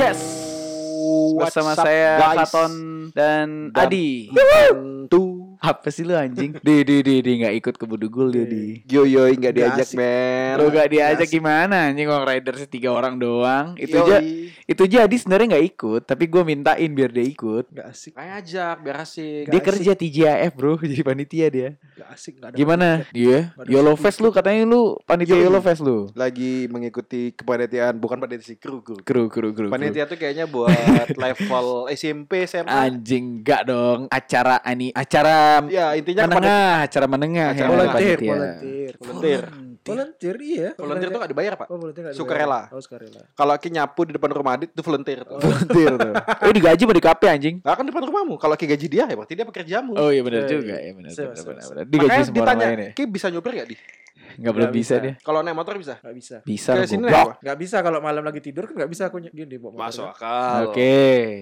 Podcast bersama What's up, saya guys? Katon dan, Dan- Adi. Tuh. Apa sih lu anjing? di di di di nggak ikut ke Budugul dia di. Yo yo nggak diajak asik. men. Lu gak diajak asik. gimana anjing Wong Riders tiga orang doang. Itu Yoi. aja itu aja Adi sebenarnya nggak ikut, tapi gue mintain biar dia ikut. Gak asik, Kayak ajak biar asik. Dia Nggak kerja TJAF bro, jadi panitia dia. gak asik, gak ada Gimana? Dia Nggak ada Yolo. Fest lu katanya lu panitia Yoi. Yolo Fest lu. Lagi mengikuti kepanitiaan bukan panitia sih kru kru. Kru kru kru. kru. Panitia tuh kayaknya buat level SMP SMA. Anjing enggak dong acara ini acara Ya intinya kepada menengah acara menengah Acara yang ada menengah. volunteer, panitia. volunteer, Volunteer. volunteer, iya. volunteer tuh gak dibayar pak. Oh, volunteer gak Sukarela. Oh, sukarela. Kalau Ki nyapu di depan rumah Adit tuh volunteer. tuh. volunteer tuh eh digaji mau di KP anjing Nah kan depan rumahmu. Kalau Ki gaji dia ya berarti dia pekerjamu. oh iya benar Iya, juga iya. ya benar Sewa, benar benar digaji Makanya semua orang lain ya Ki bisa nyupir gak di? Nggak belum bisa bisa. dia Kalau naik motor bisa? Gak bisa. bisa Ke sini goblok. apa? Gak bisa kalau malam lagi tidur kan gak bisa aku gini bawa motor. Masuk akal. oke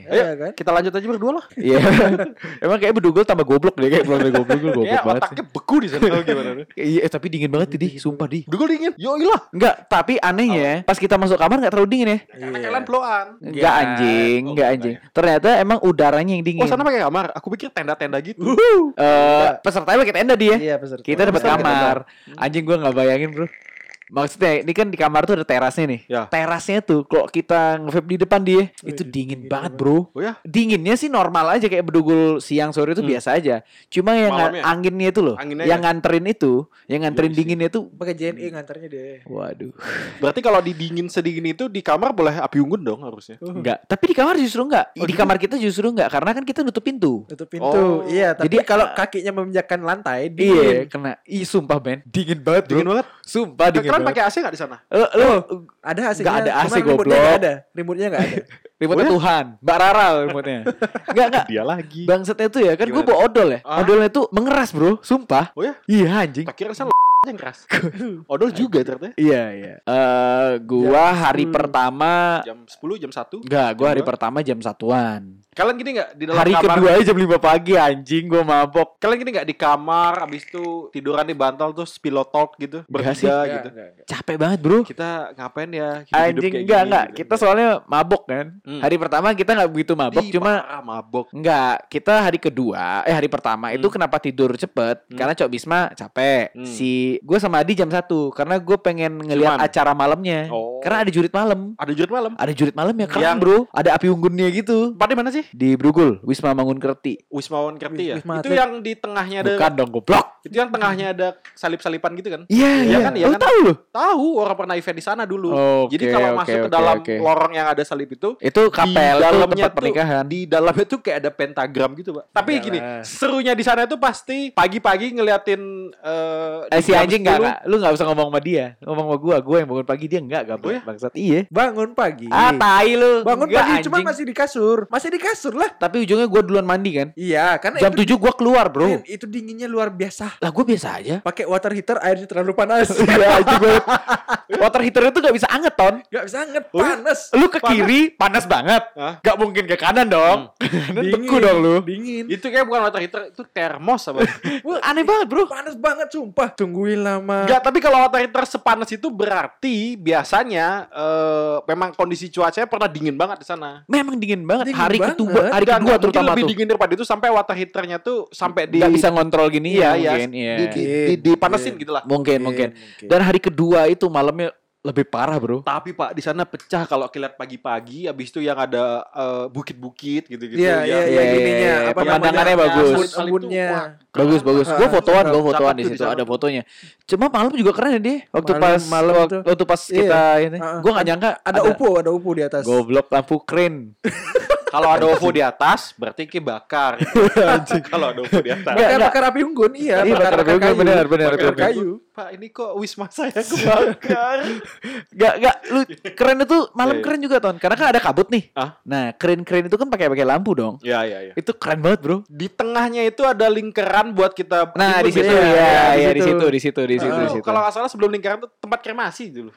Iya Ayo, kan? Kita lanjut aja berdua lah. iya emang kayak bedugul tambah goblok deh kayak belum dari goblok gue goblok Ya banget otaknya beku di sana gimana? iya eh, tapi dingin banget tuh di sumpah di Dulu dingin. Yo ilah. Enggak, tapi anehnya pas kita masuk kamar nggak terlalu dingin ya. Karena Iya. kalian blowan. Enggak anjing, enggak enggak anjing. Ternyata emang udaranya yang dingin. Oh sana pakai kamar. Aku pikir tenda-tenda gitu. Eh, pesertanya pakai tenda dia. Iya, peserta. Kita dapat Peserta kamar. Anjing gua nggak bayangin, Bro. Maksudnya ini kan di kamar tuh ada terasnya nih. Ya. Terasnya tuh kalau kita nge-vape di depan dia, itu Wih, dingin dingin banget, banget. Bro. Oh ya. Dinginnya sih normal aja kayak bedugul siang sore itu Hmm. biasa aja. Cuma yang Malamnya? anginnya itu loh, Anginnya yang ya? nganterin itu, yang nganterin Iya sih. dinginnya itu Pakai JNE ngantarnya deh. Waduh. Berarti kalau didingin sedingin itu di kamar boleh api unggun dong harusnya. Enggak, tapi di kamar justru enggak. Oh, di gitu? kamar kita justru enggak karena kan kita nutup pintu. Tutup pintu. Oh. Iya, tapi Jadi, kalau ah, kakinya meminjakan lantai Iya, dingin. kena. Ih, sumpah, Ben. Dingin banget, Dingin banget. Sumpah dingin banget. pakai AC nggak di sana? Eh, Ada AC-nya. Nggak ada AC, cuman remote-nya goblok. nggak ada. Remote-nya nggak ada. remote Oh ya? Tuhan, Mbak Rara remote-nya. Enggak, enggak. Dia lagi. Bangsetnya tuh ya, kan gue bawa odol ya. Ah. Odolnya tuh mengeras, Bro. Sumpah. Oh ya? Iya, anjing. Tak kira sana yang keras. Odol juga ternyata. Iya, iya. Eh, gua Jam hari 10. pertama Jam 10, jam 1. Enggak, gua hari pertama jam satuan. Kalian gini nggak di dalam Hari kamar? kedua aja jam 5 pagi anjing gua mabok. Kalian gini nggak di kamar abis itu tiduran di bantal terus pillow talk gitu Enggak sih. bertiga Nggak, gitu. nggak, nggak. Capek banget, Bro. Kita ngapain ya? hidup-hidup Anjing kayak enggak gini enggak. gitu. Kita soalnya mabok kan. Hmm. Hari pertama kita nggak begitu mabok, Ih, cuma parah, mabok. Enggak, kita hari kedua, eh hari pertama itu Hmm. kenapa tidur cepet? Hmm. Karena Cok Bisma capek. Hmm. Si gue sama Adi jam 1 karena gue pengen ngelihat Cuman. acara malamnya. Oh. Karena ada jurit malam. Ada jurit malam. Ada jurit malam ya keren Yang- bro. Ada api unggunnya gitu. Tempat di mana sih? Di Brugul, Wisma Mangun Kerti. Wismawan Kerti ya? Wisma Itu yang di tengahnya ada Bukan dong goblok. Itu yang tengahnya ada salip-salipan gitu kan? Iya Iya iya kan, iya Lu kan? tahu loh. Tahu orang pernah event di sana dulu. Oke, Jadi kalau oke, masuk ke oke, dalam oke. lorong yang ada salib itu Itu kapel di dalamnya tempat tuh- pernikahan. Di dalamnya tuh kayak ada pentagram gitu, Pak. Tapi Iyalah. gini, serunya di sana tuh pasti pagi-pagi ngeliatin eh Eh si anjing enggak, 10, enggak. Lu enggak usah ngomong sama dia. Ngomong sama gua, gua yang bangun pagi dia enggak Oh gabung. ya? Bangsat. Iya. Bangun pagi. Ah, tai lu. Bangun Enggak, pagi cuma anjing. masih di kasur. Masih di kasur lah. Tapi ujungnya gua duluan mandi kan. Iya, karena Jam itu 7 gua keluar, Bro. Men, itu dinginnya luar biasa. Lah gue biasa aja. Pakai water heater airnya terlalu panas. Iya anjing banget. Water heater itu gak bisa anget ton. Gak bisa anget, panas. Lu ke kiri panas banget. Hah? Gak mungkin ke kanan dong. Kanan beku dong lu. Dingin. Itu kayak bukan water heater, itu termos apa? Wah, Aneh banget bro. Panas banget sumpah. Tungguin lama. Enggak, tapi kalau water heater sepanas itu berarti biasanya eh memang kondisi cuacanya pernah dingin banget di sana. Memang dingin banget. Dingin hari banget. Kedua, hari Dan kedua mungkin terutama lebih tuh. dingin daripada itu sampai water heaternya tuh sampai di Gak bisa ngontrol gini iya, ya iya, mungkin. Iya. di, di, di, dipanasin gitu lah. Mungkin, mungkin. Dan hari kedua itu malamnya lebih parah bro. Tapi Pak di sana pecah kalau kilihat pagi-pagi habis itu yang ada eh, bukit-bukit gitu-gitu. Iya, iya, Iya, iya, iya, Apa pemandangannya bagus. Embun-embunnya. Bagus bagus. Gue fotoan, gue fotoan di situ ada fotonya. Cuma malam juga keren ya dia. Waktu Malam- pas malam waktu, waktu pas Iya. kita ini, gue gak nyangka Ada UFO, ada UFO di atas. Goblok lampu keren. Kalau ada UFO di atas berarti ki bakar. kalau ada UFO di atas. Bakar, bakar api unggun, iya. Iya, bakar api unggun, benar, benar, Bakar kayu. Pak ini kok wisma saya kebakar. Gak, gak, lu keren itu malam Iya, iya. keren juga ton, karena kan ada kabut nih. Ah? Nah, keren keren itu kan pakai pakai lampu dong. Iya iya iya. Itu keren banget bro. Di tengahnya itu ada lingkaran buat kita Nah di situ ya, ya, di ya di situ. di situ, di situ, Itu di situ. Kalau nggak salah sebelum lingkaran itu tempat kremasi dulu.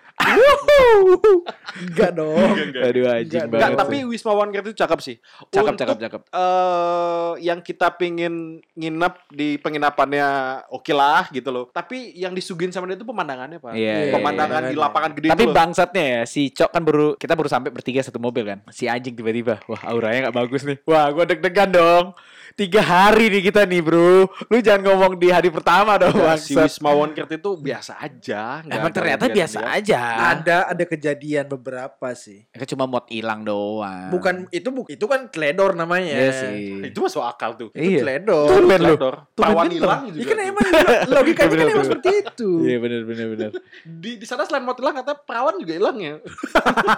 Enggak dong. Aduh anjing banget. Enggak, tapi Wisma One itu cakep sih. cakep, Untuk, cakep, cakep. eh, yang kita pingin nginep di penginapannya oke lah gitu loh. Tapi yang disuguh disuguhin sama dia itu pemandangannya pak. Iya, Pemandangan iya, di iya. lapangan gede Tapi itu bangsatnya ya, si Cok kan baru kita baru sampai bertiga satu mobil kan. Si anjing tiba-tiba, wah auranya nggak bagus nih. Wah, gua deg-degan dong. Tiga hari nih kita nih bro. Lu jangan ngomong di hari pertama dong Ya, si bangsat. Wisma Wonkirt itu biasa aja. Emang ada ternyata biasa aja. Ada ada kejadian beberapa sih. Kan cuma mod hilang doang. Bukan itu bu, itu kan teledor namanya. Iya sih. Itu masuk akal tuh. Itu Iya. teledor. Lu. Teledor. Pinter. hilang Iya juga. kan tuh. emang logikanya kan emang seperti itu. Iya bener bener bener. di di sana selain hilang kata perawan juga hilang ya.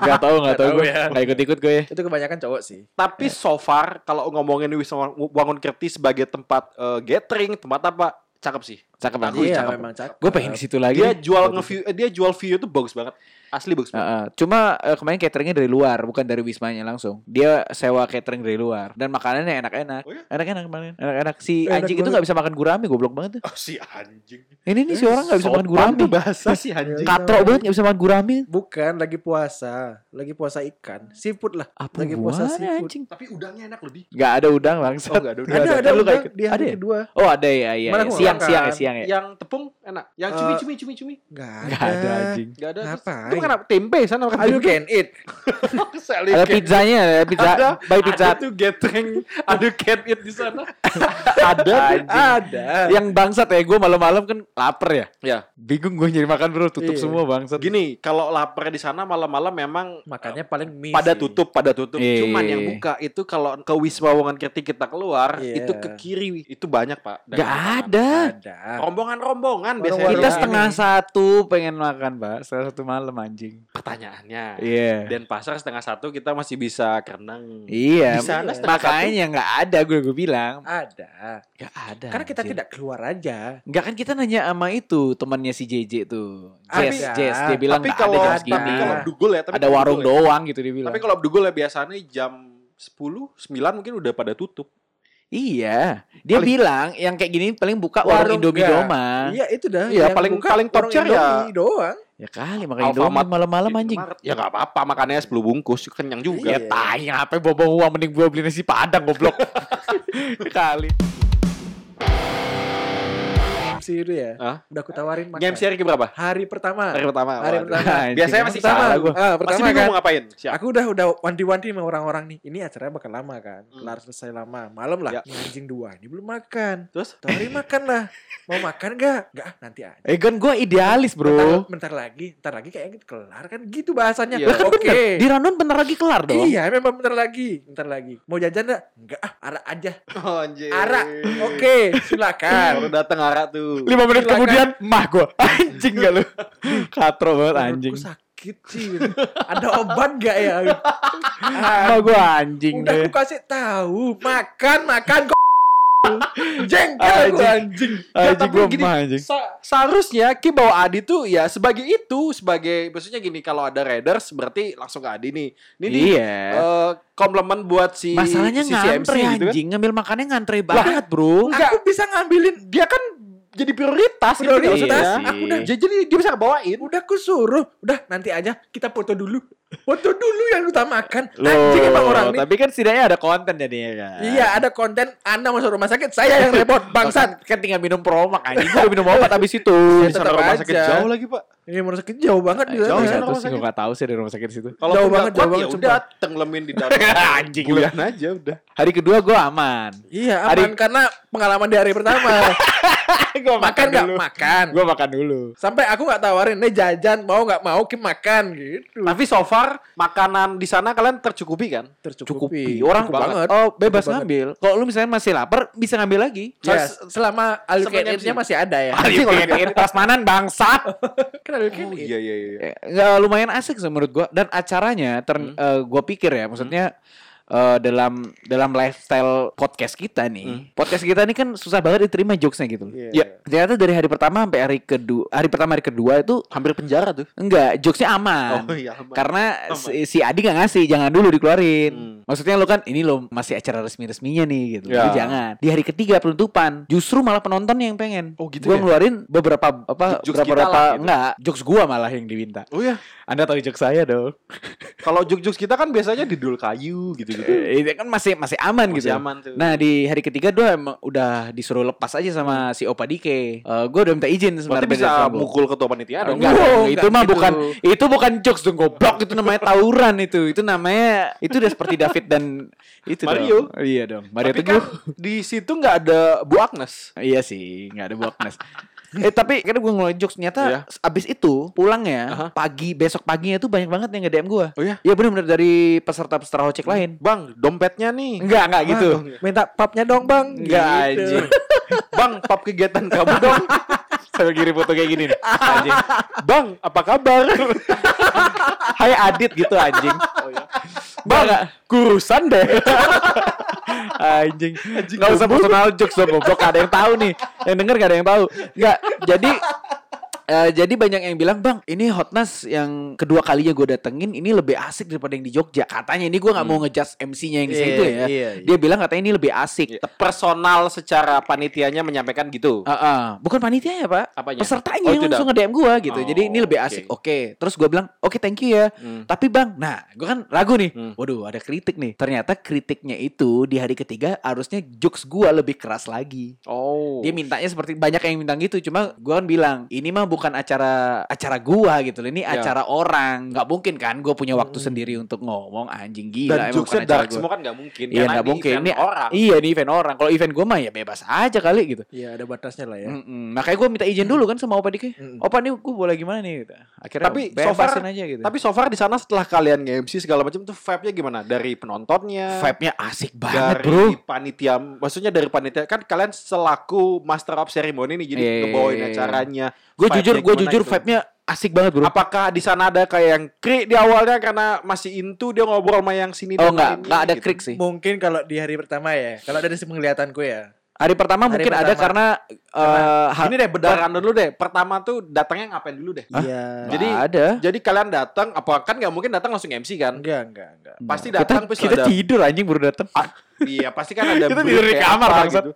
Gak tau gak tau tahu gue. ya. Gak ikut-ikut gue. Itu kebanyakan cowok sih. Tapi so far kalau ngomongin Wisma Wonkirt sebagai tempat eh, gathering, tempat apa? Cakep sih. Cakep banget. Iya cakep. memang cakep. Gue pengen di situ lagi. Dia jual nge-view eh, dia jual view itu bagus banget. Asli bagus banget. Heeh. Cuma eh, kemarin cateringnya dari luar, bukan dari wismanya langsung. Dia sewa catering dari luar dan makanannya enak-enak. Oh ya? Enak-enak kemarin. Enak-enak. Si Enak anjing itu banget. nggak bisa makan gurame, goblok banget tuh. Oh si anjing. Ini nih si orang nggak bisa makan gurame. tuh bahasa si anjing. Katro banget nggak bisa makan gurame. Bukan lagi puasa, lagi puasa ikan, seafood lah. Apa lagi puasa seafood. anjing? Tapi udangnya enak loh di. Gak ada udang langsung. Oh, nggak ada udang. Ada ada nggak udang di hari Ada ya? kedua. Oh ada ya, iya. Iya. Siang nggak siang ya siang ya. Yang tepung enak. Yang Eh, cumi cumi cumi cumi. Enggak Gak ada anjing. Gak ada. Ngapain? Itu makan apa? tempe sana makan tempe. can eat. Ada pizzanya, ada pizza. Ada, By pizza. ada tuh ada can eat di sana. ada. Anjing. Ada. Yang bangsat ya, gue malam-malam kan lapar ya. Ya, Bingung gue nyari makan bro, tutup Iya. semua bangsat. gini, kalau lapar di sana malam-malam memang Makanya paling mie pada sih. tutup, pada tutup. Iya. Cuman yang buka itu kalau ke Wisma Wonkirt kita keluar, Iya. itu ke kiri itu banyak pak. Dan Gak makanan. ada. Ada. Rombongan-rombongan biasanya. Kita ini. setengah satu pengen makan, Pak. Setengah satu malam anjing. Pertanyaannya. Iya. Dan pasar setengah satu kita masih bisa kerenang. Iya. Di sana Iya. Makanya nggak ada gue gue bilang. Ada. Gak ada. Karena kita anjing. tidak keluar aja. Nggak kan kita nanya sama itu temannya si JJ tuh. Jess, Ada. Jess dia bilang tapi nggak kalau ada jam segini. tapi kalau Abdugul ya, tapi ada warung ya. doang gitu dia bilang. Tapi kalau Abdugul ya biasanya jam 10, 9 mungkin udah pada tutup. Iya, dia Paling- bilang yang kayak gini paling buka warung, Indomie enggak. doang. Iya itu dah. Iya, Yang paling- buka paling top warung tier ya. Indomie doang. Ya kali makan. Indomie malam-malam anjing. Indomaret. Ya nggak apa-apa makannya 10 bungkus kenyang juga. Ya Iya. tai ngapain bawa uang mending gua beli nasi padang goblok. kali. Si itu ya. Hah? Udah aku tawarin makan. Game hari berapa? Hari pertama. Hari pertama. Hari Waduh. pertama. Anjing, Biasanya masih salah salah gua. Ah, Masih pertama bingung kan. mau ngapain? Siap. Aku udah udah wanti-wanti sama orang-orang nih. Ini acaranya bakal lama kan. Hmm. Kelar selesai lama. Malam lah. Ya. Anjing dua. Ini belum makan. Terus? Tawarin makan lah. Mau makan gak? Gak ah, nanti aja. Eh kan gua idealis, Bentar, Bro. bentar lagi, bentar lagi kayaknya gitu kelar kan gitu bahasanya. Kan Oke. bener. Di Randon bentar lagi kelar dong. Iya, memang bentar lagi, bentar lagi. Mau jajan gak? Enggak ah, arak aja. Oh, anjir. Arak. Oke, silakan. Baru datang Ara tuh. Lima menit Silakan. kemudian mah gua anjing gak lu katro banget anjing sakit sih. Ada obat gak ya? mah gua anjing Udah deh aku kasih tahu, makan, makan kok. Jengkel aku Anjing. anjing. Ya, anjing tapi gua gini, mah anjing seharusnya Ki bawa Adi tuh ya sebagai itu, sebagai maksudnya gini kalau ada Raiders berarti langsung ke Adi nih. Ini nih iya eh, komplement buat si masalahnya si ngantre CMC gitu kan. anjing ngambil makannya ngantre banget bro Enggak. Aku bisa ngambilin Dia kan jadi prioritas, gitu Prioritas, maksudnya. Iya aku udah jadi dia bisa bawain. Udah aku suruh, udah nanti aja kita foto dulu. Foto dulu yang utamakan. Loh, Anjing emang orang nih. tapi kan setidaknya ada konten jadinya kan Iya, ada konten Anda masuk rumah sakit, saya yang repot, bangsat. kan tinggal minum promak anjing gua udah minum obat abis itu Ya, Bisa tetap rumah sakit aja. jauh lagi, Pak. Ini rumah sakit jauh banget di Jauh satu rumah sih sakit. gua gak tahu sih dari rumah sakit situ Kalau Jauh banget, jauh banget, ya udah tenggelamin di dalam. Anjing lu. Bulan aja udah. hari kedua gua aman Iya, aman Hari- karena pengalaman di hari pertama. gua makan nggak? Makan. gua makan dulu Sampai aku nggak tawarin, nih jajan mau nggak mau Kim makan gitu. Tapi so far makanan di sana kalian tercukupi kan? Tercukupi. orang Cukup banget. oh bebas Cukup ngambil kalau lu misalnya masih lapar bisa ngambil lagi Ya, selama eat-nya sih. masih ada ya. Kayak prasmanan bangsat. kan can Oh eat. iya iya iya. Nggak lumayan asik sih menurut gua dan acaranya ter Hmm. eh, gua pikir ya maksudnya eh, dalam dalam lifestyle podcast kita nih. Podcast kita ini kan susah banget diterima jokesnya gitu. Iya. Ya, ternyata dari hari pertama sampai hari kedua, hari pertama hari kedua itu Hampir penjara tuh. enggak jokesnya aman. Oh iya. aman. Karena Aman. si, si Adi gak ngasih, jangan dulu dikeluarin. Hmm. Maksudnya lo kan ini lo masih acara resmi-resminya nih gitu. Ya. Jadi jangan. Di hari ketiga penutupan, justru malah penonton yang pengen. Oh, gitu Gua ya? ngeluarin beberapa apa Jokes beberapa lah, gitu. enggak, jokes gua malah yang diminta. Oh iya. Anda tahu jokes saya dong. Kalau juk-juk kita kan biasanya di dul kayu gitu-gitu. Itu kan masih masih aman Masih gitu. aman tuh. Nah di hari ketiga gue emang udah disuruh lepas aja sama si Opa Dike. Eh gue udah minta izin Berarti sebenarnya. bisa mukul ketua panitia dong. Enggak, enggak itu mah gitu. bukan itu bukan jokes dong goblok itu namanya tawuran itu. Itu namanya itu udah seperti David dan itu Mario. dong. Iya dong. Mario Tapi Teguh. kan di situ nggak ada Bu Agnes. Iya sih, nggak ada Boknes. Eh tapi kan gue ngeliat jokes ternyata Iya. abis itu pulangnya Aha. pagi besok paginya tuh banyak banget yang nge-DM gue. Oh ya? Iya bener-bener dari peserta-peserta ojek lain. Bang, dompetnya nih. Enggak, enggak gitu. Minta papnya dong bang. Enggak Gitu. anjing. Bang, pap kegiatan kamu dong. Sampai kirim foto kayak gini nih. Anjing. Bang, apa kabar? Hai Adit gitu anjing. Bang, kurusan deh. anjing. Enggak usah personal jokes dong goblok, Gak ada yang tahu nih. Yang denger gak ada yang tahu. Enggak, jadi eh, jadi banyak yang bilang bang ini hotness yang kedua kalinya gue datengin ini lebih asik daripada yang di Jogja katanya ini gue nggak mau ngejudge MC-nya yang di Iya, situ ya iya, iya. dia bilang katanya ini lebih asik Personal secara panitianya menyampaikan gitu. Ah, ah. bukan panitia ya pak Apanya? pesertanya Oh, yang langsung dah. nge-DM gue gitu Oh, jadi ini lebih oke. asik oke terus gue bilang oke thank you ya Hmm. tapi bang nah gue kan ragu nih Hmm. waduh ada kritik nih ternyata kritiknya itu di hari ketiga harusnya jokes gue lebih keras lagi Oh. dia mintanya seperti banyak yang minta gitu cuma gue kan bilang ini mah bukan acara acara gua gitu loh ini Ya. acara orang nggak mungkin kan gue punya waktu sendiri untuk ngomong anjing gila dan emang bukan acara dark gua. semua kan nggak mungkin. iya nggak ini mungkin event ini orang. iya ini event orang kalau event gue mah ya bebas aja kali gitu Iya ada batasnya lah ya. Mm-mm. Makanya gue minta izin dulu kan sama Opa Dike. Mm. Opa nih gue boleh gimana nih? Gitu. Akhirnya Tapi so far, aja gitu. tapi so far di sana setelah kalian nge-MC segala macam tuh vibe-nya gimana? Dari penontonnya, vibe-nya asik banget dari bro. panitia, maksudnya dari panitia kan kalian selaku master of ceremony nih, jadi Iya, iya, ngebawain iya. acaranya. Gue jujur, gue jujur gitu? vibe-nya asik banget bro. Apakah di sana ada kayak yang krik di awalnya karena masih into dia ngobrol sama yang sini Oh lainnya enggak ada gitu? krik sih. Mungkin kalau di hari pertama ya. Kalau dari si penglihatanku ya. Hari pertama Hari mungkin ada pertama. karena eh, hal- Ini deh bedaran dulu deh. Pertama tuh datangnya ngapain dulu deh? Iya. Jadi Nggak ada. jadi kalian datang apa kan nggak mungkin datang langsung MC kan? enggak enggak enggak. Pasti kita, datang terus kita ada tidur anjing baru datang. Iya, pasti kan ada Kita tidur di kamar, gitu.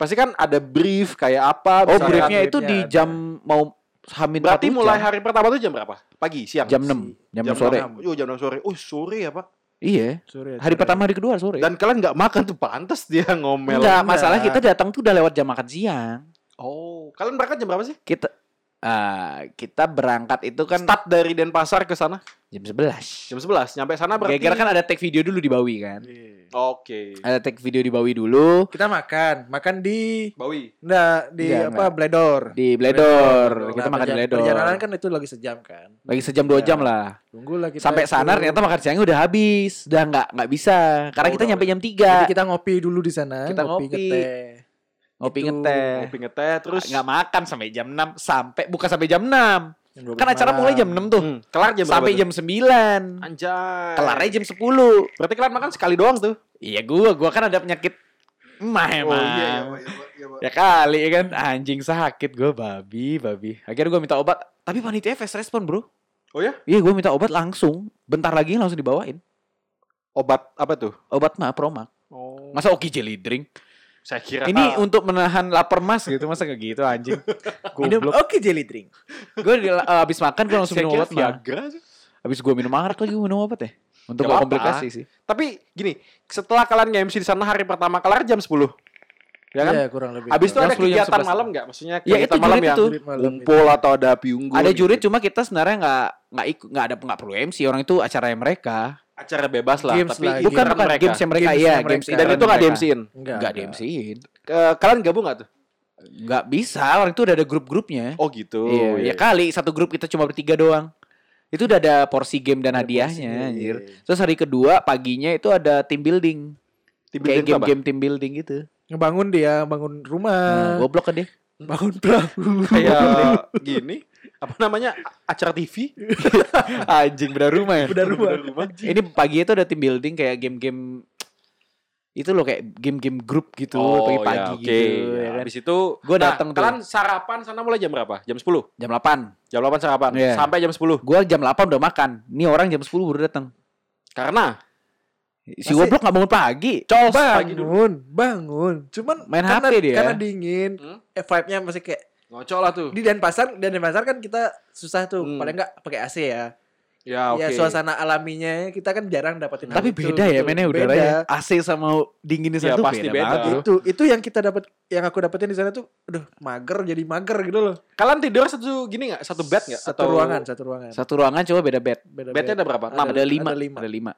Pasti kan ada brief kayak apa Oh briefnya itu briefnya di ada. jam mau hamin Berarti 40 mulai jam. hari pertama tuh jam berapa? Pagi, siang? jam 6 jam, Jam 6 sore. 6. Oh, jam 6 sore. Oh, sore ya, Pak? Iya. Sore, Hari sore. pertama hari kedua sore. Dan kalian nggak makan tuh pantas dia ngomel. Enggak, Enggak. masalah kita datang tuh udah lewat jam makan siang. Oh, kalian berangkat jam berapa sih? Kita ah, kita berangkat itu kan Start dari Denpasar ke sana jam 11. jam 11. Nyampe sana berarti Kira-kira kan ada take video dulu di Bawi kan. Iya. Oke. Ada take video di Bawi dulu Kita makan, makan di Bawi. enggak di apa enggak. Bledor. di Bledor. Nah, Kita makan di Bledor. Perjalanan kan itu lagi sejam kan. Lagi sejam dua jam lah. Tunggulah kita. Sampai sana ternyata makan siangnya udah habis. Udah nggak nggak bisa. Karena Oh, kita udah nyampe jam 3 Jadi kita ngopi dulu di sana, Kita ngopi. ngeteh. Ngopi itu, ngeteh. Kopi ngeteh terus Nggak makan sampai jam 6 sampai bukan sampai jam 6. Jam 12 Kan acara mulai jam 6 tuh. Hmm, kelar jam sampai jam 9. tuh? Anjay. Kelarnya jam 10. Berarti kalian makan sekali doang tuh. Iya gua, gua kan ada penyakit emah emang. Ya kali ya kan anjing sakit gua babi, babi. Akhirnya gua minta obat, tapi panitia fast respon, Bro. Oh ya? Iya, gua minta obat langsung. Bentar lagi langsung dibawain. Obat apa tuh? Obat mah Promak. Oh. Masa oki jelly drink? Saya kira Ini untuk menahan lapar mas gitu, masa kayak gitu anjing. Minum oke jelly drink. Gue habis makan gue langsung saya minum obat. Viagra. Habis gue minum arak lagi gua minum obat ya. Untuk Gak komplikasi sih. Tapi gini, setelah kalian nge-MC di sana hari pertama kelar jam 10. Ya kan? Iya, kurang lebih. Habis itu Jam ada 10, jam kegiatan 11. malam nggak? Maksudnya Ya, kegiatan itu malam yang kumpul atau ada api unggun. Ada gitu. jurit cuma kita sebenarnya nggak nggak ikut nggak ada nggak perlu MC orang itu acara mereka. Acara bebas lah, Games tapi lah, Bukan bukan mereka. games yang mereka Games iya games mereka. Dan itu nggak. Enggak. Nggak di MC-in. Ke- Kalian gabung nggak tuh? Nggak bisa orang itu udah ada grup-grupnya. Oh gitu. iya, ya kali satu grup kita cuma bertiga doang. Itu udah ada porsi game dan Ada hadiahnya porsi, anjir. iya. Terus hari kedua paginya itu ada team building. Tim Kayak game-game team building gitu. Ngebangun dia, bangun Nah, rumah, goblok kan dia. bangun perahu. Kayak gini. Apa namanya? Acara TV? Anjing benar rumah ya. Udah rumah. Ini pagi itu ada team building kayak game-game itu loh kayak game-game grup gitu pagi-pagi ya, oke. gitu ya kan. Habis itu Gua nah, datang tuh. Kalian sarapan sana mulai jam berapa? Jam 10. Jam 8. Jam 8 sarapan Iya. sampai jam 10. Gua jam 8 udah makan. Ini orang jam 10 baru datang. Karena Si Masih- goblok gak bangun pagi. Cos pagi dulu. bangun, bangun. Cuman Main karena, HP dia. Karena dingin, Hmm? eh, vibe-nya masih kayak Ngocol lah tuh. di Denpasar, di Denpasar kan kita susah tuh, Hmm. paling enggak pakai AC ya. Ya oke. Ya suasana alaminya kita kan jarang dapetin Tapi itu, beda ya mainnya Beda. udaranya. AC sama dinginnya Ya, satu pasti beda, beda. Itu itu yang kita dapat yang aku dapetin di sana tuh aduh mager jadi mager gitu loh. Kalian tidur satu gini nggak? Satu bed nggak? Satu ruangan, satu ruangan. Satu ruangan coba beda bed. Beda Bednya ada berapa? Enam. Ada lima. Ada lima. Ada lima.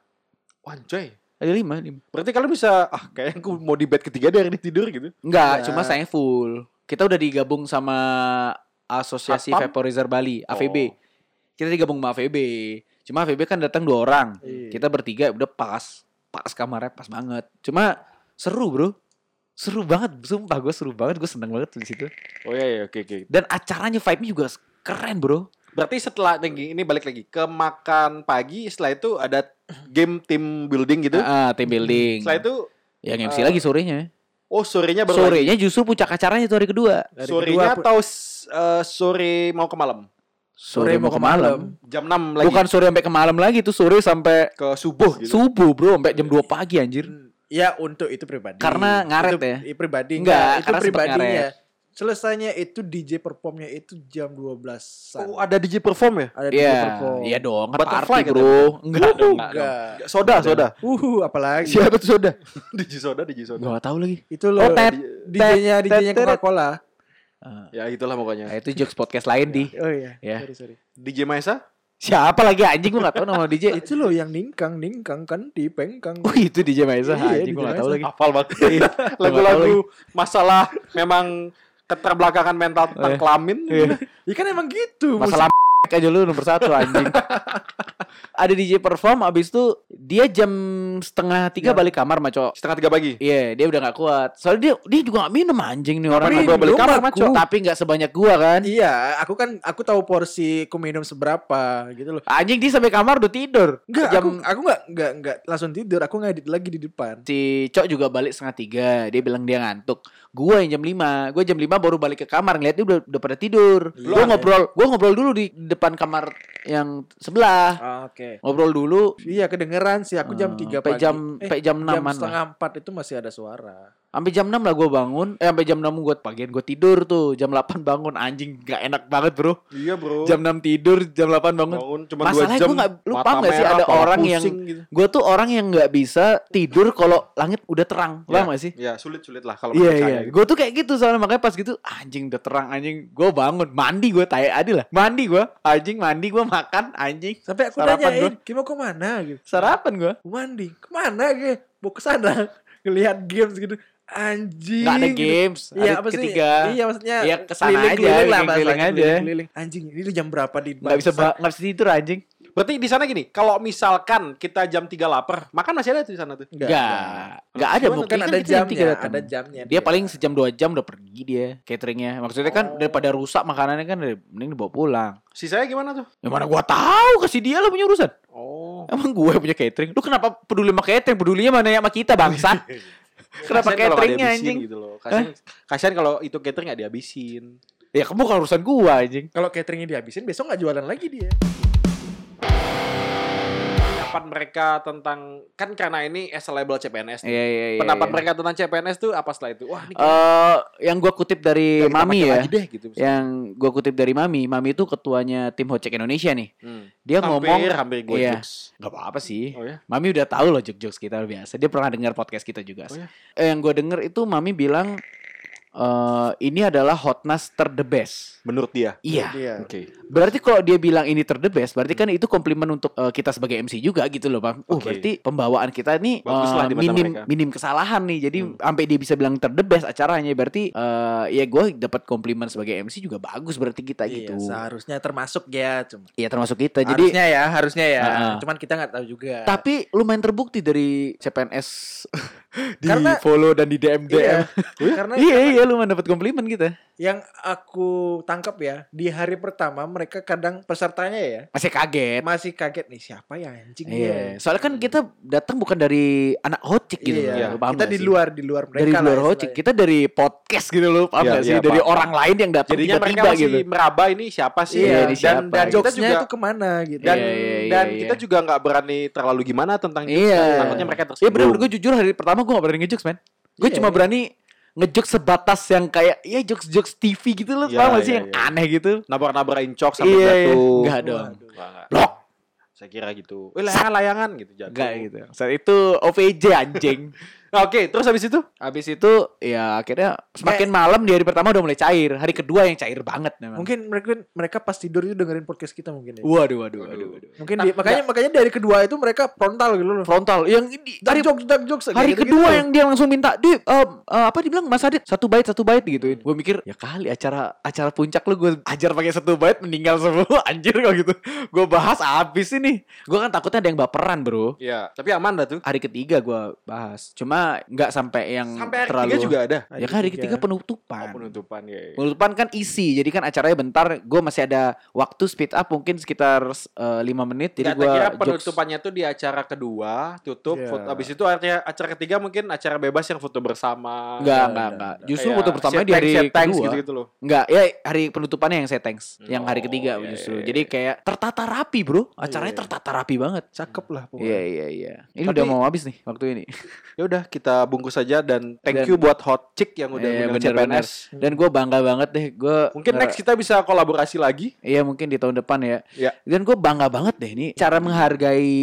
Wancoy. Ada lima. lima. Berarti kalian bisa ah kayaknya aku mau di bed ketiga dari tidur gitu. Enggak, Ya. cuma saya full. Kita udah digabung sama Asosiasi? Vaporizer Bali, AVB. Oh. Kita digabung sama AVB. Cuma AVB kan datang dua orang. Iya. Kita bertiga udah pas. Pas kamarnya pas banget. Cuma seru, Bro. Seru banget, sumpah gue seru banget, gue seneng banget di situ. Oh iya iya oke oke. Dan acaranya vibe-nya juga keren, Bro. Berarti setelah ini balik lagi ke makan pagi, setelah itu ada game team building gitu. Ah, team building. Setelah itu yang MC eh, lagi sorenya. Oh sorenya baru lagi. Sorenya justru puncak acaranya itu hari kedua. Dari Sorenya kedua, atau eh, sore mau ke malam? Sore mau ke malam. Jam 6 lagi Bukan sore sampai ke malam lagi tuh sore sampai ke subuh gitu. subuh, Bro, sampai jam 2 pagi anjir. Ya untuk itu pribadi. Karena ngaret Itu- ya? i- pribadi Enggak, enggak, itu pribadinya. ngaret. Selesainya itu DJ performnya itu jam 12 Oh, ada DJ perform ya? Ada DJ Iya, perform. iya dong, kan Butterfly party, Bro. Enggak dong. Enggak. Soda, soda. Uh, apalagi. Siapa tuh soda? DJ soda, DJ soda. Gak tahu lagi. Itu loh. Oh, DJ-nya DJ-nya. Coca-Cola. Ah, Ya itulah pokoknya. Nah, itu jokes podcast lain di. Oh iya. Ya. Sorry, sorry. DJ Maesa? Siapa lagi anjing gua gak tahu nama DJ. Itu loh yang ningkang, ningkang kan di pengkang. Oh, itu DJ Maisa. Iya, anjing gua gak tahu Maisa. lagi. Hafal banget. Lagu-lagu masalah memang keterbelakangan mental tentang Iya. kelamin. Iya. Ya kan emang gitu. Masalah aja lu nomor satu anjing. Ada DJ perform abis itu dia jam setengah tiga Ya. balik kamar cowok. Setengah tiga pagi. Iya, dia udah gak kuat. Soalnya dia dia juga gak minum anjing nih orang. Gua balik kamar maco. Tapi gak sebanyak gua kan. Iya, aku kan aku tahu porsi ku minum seberapa gitu loh. Anjing dia sampai kamar udah tidur. Enggak, jam aku aku enggak enggak enggak langsung tidur, aku ngedit lagi di depan. si Cok juga balik setengah tiga. Dia bilang dia ngantuk. Gua yang jam 5 Gua jam 5 baru balik ke kamar ngeliat dia udah, udah pada tidur. Gua ngobrol, gua ngobrol dulu di depan kamar yang sebelah. Ah, Oke. Ngobrol dulu. Iya kedengeran sih aku jam 3 sampai pagi. jam Eh, sampai jam 6 jam setengah 4 itu masih ada suara. Sampai jam 6 lah gue bangun. Eh sampai jam 6 gue pagian gue tidur tuh. Jam 8 bangun anjing gak enak banget, Bro. Iya bro. Jam 6 tidur, jam 8 bangun. bangun cuma Masalahnya gue gak, lu mata paham gak sih ada orang yang gitu. Gue tuh orang yang gak bisa tidur kalau langit udah terang. Paham gak sih? Ya sulit sulit lah kalau Iya iya, gitu. gue tuh kayak gitu soalnya makanya pas gitu anjing udah terang anjing, gue bangun mandi gue tayak adil lah, mandi gue anjing mandi gue makan anjing Sampai aku Sarapan tanyain, "Kimo ke mana?" gitu. sarapan gue Mandi. Ke mana gitu? Mau ke sana ngelihat games gitu. Anjing. nggak ada gitu. games, Iya ada apa sih? ketiga Iya maksudnya Iya, ke sana keliling-keliling aja, lah keliling-keliling bahasanya, aja. keliling-keliling. Anjing, ini jam berapa di nggak bisa nggak bisa tidur anjing. Berarti di sana gini, kalau misalkan kita jam 3 lapar, makan masih ada tuh di sana tuh. Enggak. Nggak, nggak ada Gimana? mungkin Kan ada jam tiga jamnya, datang. ada jamnya. Dia paling sejam dua jam udah pergi dia cateringnya. Maksudnya kan Oh. daripada rusak makanannya kan mending dibawa pulang. Sisanya gimana tuh? Ya mana gua tahu kasih dia lah punya urusan. Oh. Emang gue punya catering. Lu kenapa peduli sama catering? Pedulinya mana ya sama kita bangsa? kenapa kalau cateringnya anjing? Gitu loh. Kasian, kasian kalau itu catering nggak dihabisin. Ya kamu bukan urusan gua anjing. Kalau cateringnya dihabisin, besok nggak jualan lagi dia. Pendapat mereka tentang kan karena ini as a label CPNS. nih. Iya iya iya. Pendapat iya. mereka tentang CPNS tuh apa setelah itu? Wah, ini kayak Eh, yang gua kutip dari kita Mami ya. deh gitu. Yang gua kutip dari Mami. Mami itu ketuanya tim Hocek Indonesia nih. Hmm. Dia hampir, ngomong hampir gue iya. jokes. Gak apa-apa sih. Oh ya. Mami udah tahu loh jokes-jokes kita biasa. Dia pernah dengar podcast kita juga. Oh ya? Eh, yang gue denger itu Mami bilang eh ini adalah hotness ter the best. Menurut dia. Iya. Oke. Berarti kalau dia bilang ini ter the best, berarti kan itu komplimen untuk eh, kita sebagai MC juga gitu loh, Bang. Oh, Oke. berarti pembawaan kita di mata minim mereka. minim kesalahan nih. Jadi Hmm. sampai dia bisa bilang ter the best acaranya, berarti eh, ya gue dapat komplimen sebagai MC juga bagus berarti kita Iya, gitu. seharusnya termasuk ya, cuma. Iya termasuk kita. Jadi harusnya ya, harusnya ya. Heeh. Cuman kita nggak tahu juga. tapi lumayan terbukti dari CPNS di Karena- follow dan di DM DM. Iya, karena Iya iya lumayan dapat komplimen kita. yang aku tangkap ya di hari pertama mereka kadang pesertanya ya Masih kaget. masih kaget nih siapa ya anjing Iya, soalnya kan kita datang bukan dari anak hocik gitu Iya, loh. Paham kita di luar di luar mereka dari lah luar hocik. istilahnya. Kita dari podcast gitu loh, paham Iya, nggak sih? iya, dari paham. orang lain yang datang Jadinya mereka tiba-tiba masih gitu. meraba ini siapa sih? Iya, ini dan siapa dan gitu. kita jokesnya juga itu ke mana gitu dan Iya, iya, iya, dan iya. kita juga nggak berani terlalu gimana tentang jokes. Iya. Takutnya mereka Iya tersinggung. bener, gue jujur hari pertama gue gak berani ngejokes men. Gue Iya, cuma iya. berani ngejokes sebatas yang kayak ya jokes-jokes TV gitu loh, Iya, paham gak sih iya, yang iya. aneh gitu. Nabrak-nabrain cok sampai Iya, iya. jatuh. Nggak dong. Waduh. Nggak, nggak. Blok. Saya kira gitu. Eh, layangan-layangan gitu jatuh. Enggak gitu. Saat itu OVJ anjing. Nah, Oke, terus habis itu? Habis itu ya akhirnya semakin malam di hari pertama udah mulai cair. Hari kedua yang cair banget memang. Mungkin mereka mereka pas tidur itu dengerin podcast kita mungkin ya. Waduh, waduh, waduh, waduh. Mungkin di- makanya makanya dari kedua itu mereka frontal gitu loh. Frontal yang ini Dark hari jokes, dark jokes hari gitu-gitu. kedua yang dia langsung minta di em, eh, apa dibilang Mas Adit satu bait satu bait gituin. Gue mikir ya kali acara acara puncak lu gue ajar pakai satu bait meninggal semua anjir kok gitu. Gue bahas habis ini. Gue kan takutnya ada yang baperan bro. Iya, tapi aman dah tuh. Hari ketiga gue bahas. Cuma nggak sampai yang Sampai hari terlalu. ketiga juga ada. Ya kan hari ketiga penutupan. Oh, penutupan ya. ya. Penutupan kan isi, jadi kan acaranya bentar. Gue masih ada waktu speed up mungkin sekitar eh, lima menit. Jadi Nggak, gue penutupannya tuh di acara kedua, tutup, Iya. foto. Abis itu artinya acara ketiga mungkin acara bebas yang foto bersama. Enggak, Ada, enggak, ada, enggak. ada. Justru Kayak foto pertamanya di hari thanks, kedua. gitu-gitu loh. Enggak, ya hari penutupannya yang saya thanks. Yang hari Oh, ketiga iya, justru. iya, Jadi iya. kayak tertata rapi, Bro. Acaranya Iya. tertata rapi banget. Cakep lah pokoknya. Iya, iya, iya. Ini Tapi- udah mau habis nih waktu ini. Ya udah kita bungkus saja dan thank Dan- you buat Hot Chick yang udah Iya, ngundang bener-bener. CPNS. Dan gue bangga banget deh. Gue Mungkin next kita bisa kolaborasi lagi. Iya mungkin di tahun depan ya. Ya. Dan gue bangga banget deh ini cara menghargai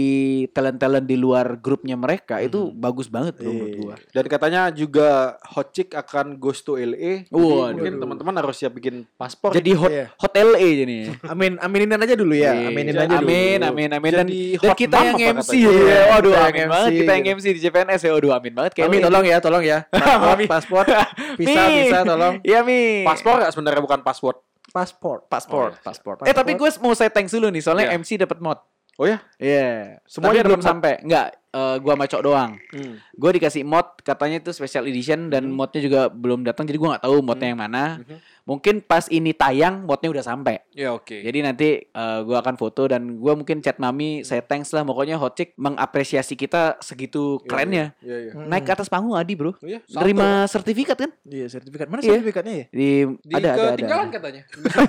talent-talent di luar grupnya mereka itu bagus banget bro menurut Iya. gue. Dan katanya juga Hot Chick akan goes to LA. Mungkin teman-teman harus siap bikin paspor. Jadi hot Iya. hot LA jadi. Amin, aminin aja dulu ya. Iya. Aminin aja dulu. Amin, amin, amin. Dan, Jadi dan kita yang apa MC ya. Iya, Waduh, kita amin yang banget MC kita yang gitu. MC di CPNS ya. Waduh, amin banget kayak Mami tolong ya, tolong ya. Paspor, paspor, visa, Mi. visa tolong. Iya, Mi. paspor nggak sebenarnya bukan password. Paspor. Paspor, Oh, iya. paspor. Paspor. Eh, tapi gue mau saya thanks dulu nih soalnya Iya. MC dapat mod. Oh ya? Iya. Semuanya Semuanya belum sampai. Enggak, eh, gua sama Cok doang. Hmm. Gue dikasih mod katanya itu special edition dan modnya juga belum datang jadi gua nggak tahu modnya yang mana. Mhm. Mungkin pas ini tayang modnya udah sampai. Ya oke. Jadi nanti eh, gua akan foto dan gua mungkin chat mami saya thanks lah pokoknya Hot Chick mengapresiasi kita segitu kerennya. Iya iya. Hmm. Naik ke atas panggung Adi bro. Oh salto. Nerima sertifikat kan? Iya, sertifikat. Mana Iya. sertifikatnya ya? Di, Di ada ada ketinggalan ada. katanya.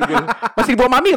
Masih dibawa mami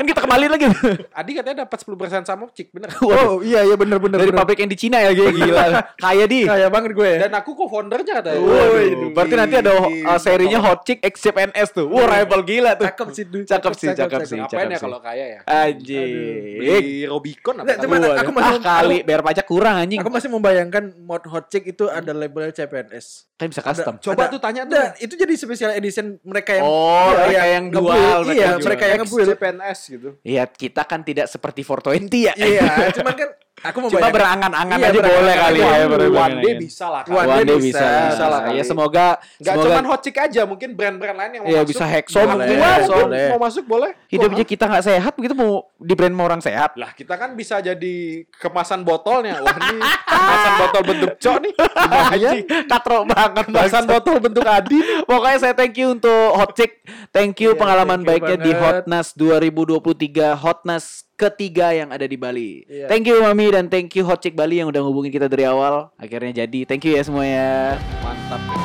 kan kita kembali lagi. Adi katanya dapat 10% sama Chick, bener. Oh, iya iya bener bener. Dari. Pabrik yang di Cina ya gila. gila. Kaya di. Kaya banget gue ya. Dan aku co-foundernya katanya. Waduh, berarti nanti ada uh, serinya Hot Chick X CPNS tuh. Wah, rival gila tuh. Cakep sih. Cakep sih, cakep sih. Ngapain ya sih. kalau kaya ya? Anjing. Beli Robicon apa? Waduh. aku masih ah, kali bayar pajak kurang anjing. Aku masih membayangkan mod hot chick itu ada label CPNS. Kan bisa custom. Coba Ada- tuh tanya tuh. Itu jadi special edition mereka yang Oh, iya, mereka yang dual, mereka Iya, mereka yang nge-build. CPNS gitu. Iya, kita kan tidak seperti 420 ya. Iya, cuman kan aku Cuma membayangkan berangan-angan Iya, aja boleh berangan-angan kali ya. One day bisa lah. One One day bisa. bisa. Bisa lah. Ya semoga Gak semoga cuman hot chick aja, mungkin brand-brand lain yang mau Iya, masuk. bisa Hexom, boleh, gua mungkin boleh. mau masuk boleh. hidupnya Kok, kita nggak sehat begitu mau di brand mau orang sehat. Lah kita kan bisa jadi kemasan botolnya. Wah ini kemasan botol bentuk cok nih. Lumayan. Anjing, katro banget Kemasan botol bentuk Adi. Pokoknya saya thank you untuk Hot Chick. Thank you Iya, pengalaman baiknya di. Hotnas 2023 Hotnas ketiga yang ada di Bali. Iya. Thank you Mami dan thank you Hot Chick Bali yang udah ngubungin kita dari awal. Akhirnya jadi. Thank you ya semuanya. Mantap.